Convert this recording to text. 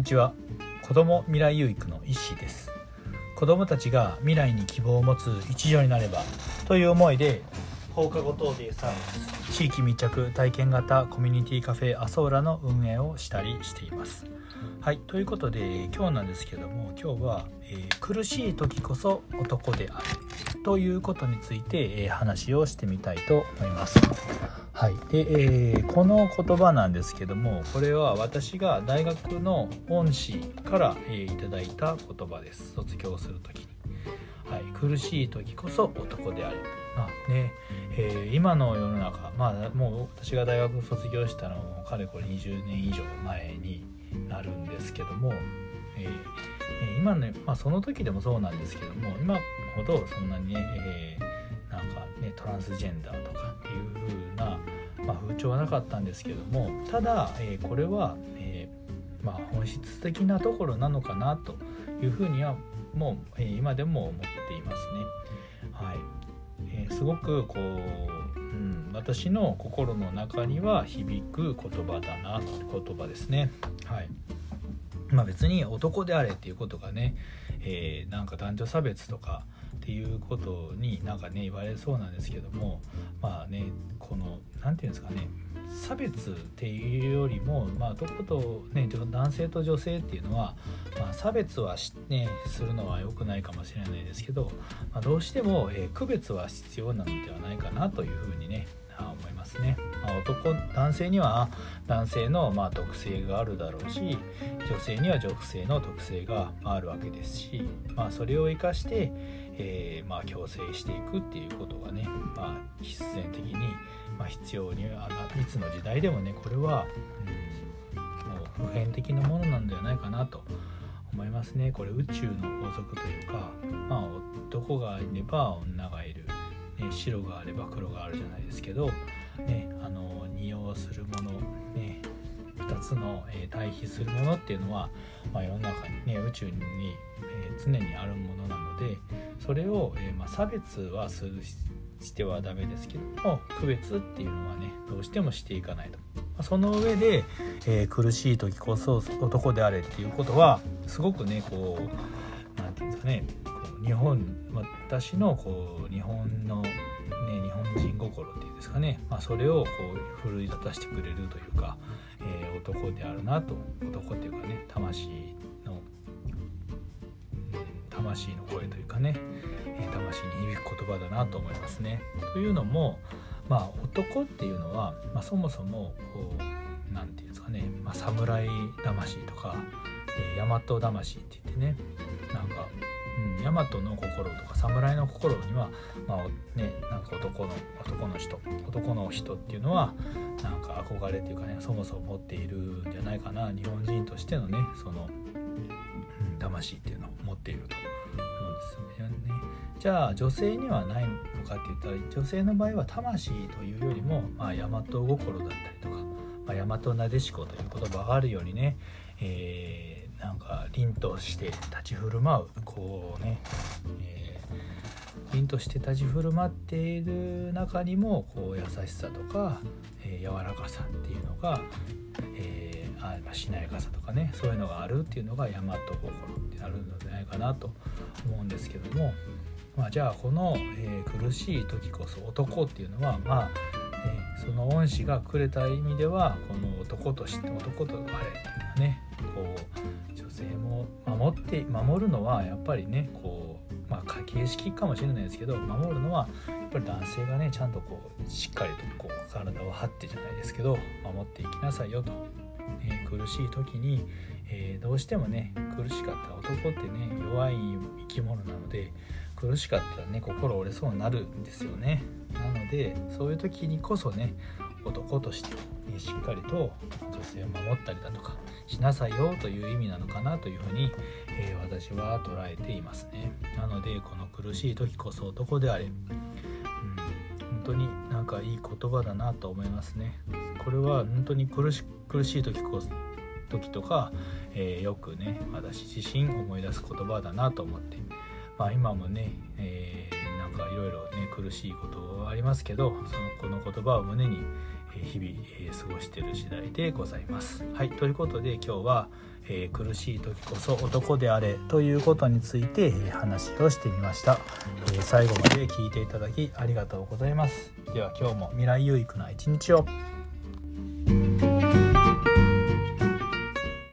にちは。子ども未来有育の石です。子どもたちが未来に希望を持つ一助になればという思いで放課後等デイサービス地域密着体験型コミュニティカフェアソーラの運営をしたりしています。はいということで今日なんですけども今日は、えー、苦しい時こそ男であるということについて、えー、話をしてみたいと思います。はいでえー、この言葉なんですけどもこれは私が大学の恩師から、えー、いただいた言葉です。卒業する時に、はい、苦しい時こそ男である。まあね、えー、今の世の中まあもう私が大学卒業したのもかれこれ20年以上前になるんですけども、えー、今ね、まあ、その時でもそうなんですけども今ほどそんなにね、えー、なんかねトランスジェンダーとかっていう風なまあ、風潮はなかったんですけどもただ、えー、これは、えー、まあ、本質的なところなのかなというふうにはもう、え、今でも思っていますね。はいえすごくこう、うん、私の心の中には響く言葉だな言葉ですね。はいまあ、別に男であれっていうことがね、えなんか男女差別とかっていうことになんかね言われそうなんですけどもまあねこの何て言うんですかね差別っていうよりも、まあ、どこと、ね、男性と女性っていうのは、まあ、差別はし、ね、するのは良くないかもしれないですけど、まあ、どうしても、えー、区別は必要なのではないかなというふうにね思いますね、まあ、男男性には男性のまあ特性があるだろうし女性には女性の特性があるわけですし、まあ、それを生かして、えー、まあ共生していくっていうことがね、まあ、必然的に、必要にいつの時代でもねこれは、うん、もう普遍的なものなんではないかなと思いますね。これ宇宙の法則というか、まあ、男がいれば女がいる、ね、白があれば黒があるじゃないですけど、ね、あの二用するもの、ね、2つの、えー、対比するものっていうのは、まあ、世の中にね宇宙に、え、常にあるものなのでそれを、えー、まあ、差別はするしてはダメですけども区別っていうのはねどうしてもしていかないと。その上で、えー、苦しい時こそ男であれっていうことはすごくねこう何て言うんですかね日本私のこう日本の、ね、日本人心っていうんですかね、まあ、それをこう奮い立たせてくれるというか、えー、男であるなと男っていうかね魂の魂の声というかね、え、魂に響く言葉だなと思いますね。というのもまあ男っていうのは、まあ、そもそもこう何て言うんですかね、まあ、侍魂とか、えー、大和魂って言ってねなんかうん、大和の心とか侍の心には、まあね、なんか男の男の人男の人っていうのはなんか憧れっていうかねそもそも持っているんじゃないかな日本人としてのねその、魂っていうのを持っていると思うんですよね。じゃあ女性にはないのかって言ったら女性の場合は魂というよりも、まあ、大和心だったりとか、まあ、大和なでしこという言葉があるようにね、えーなんか凛として立ち振る舞うこうね、えー、凛として立ち振る舞っている中にもこう優しさとか、えー、柔らかさっていうのが、えー、あまあ、しなやかさとかねそういうのがあるっていうのが大和心ってなるのではないかなと思うんですけども、まあ、じゃあこの、えー、苦しい時こそ男っていうのはまあえその恩師がくれた意味ではこの男として男とあれっていうのはねこう女性も守って守るのはやっぱりねこうまあ形式かもしれないですけど守るのはやっぱり男性がねちゃんとこうしっかりとこう体を張ってじゃないですけど守っていきなさいよと、え、苦しい時に、えー、どうしてもね苦しかった男ってね弱い生き物なので苦しかったらね心折れそうになるんですよね。なのでそういう時にこそね男として、ね、しっかりと女性を守ったりだとかしなさいよという意味なのかなというふうに、えー、私は捉えていますね。なのでこの苦しい時こそ男であれ、うん、本当になんかいい言葉だなと思いますね。これは本当に苦し苦しい時こそ時とか、えー、よくね私自身思い出す言葉だなと思ってまあ今もね、えー、なんかいろろいろね苦しいことはありますけどそのこの言葉を胸に日々過ごしている時代でございます。はいということで今日は、えー、苦しい時こそ男であれということについて、えー、話をしてみました、えー、最後まで聞いていただきありがとうございます。では今日も未来有益な一日を。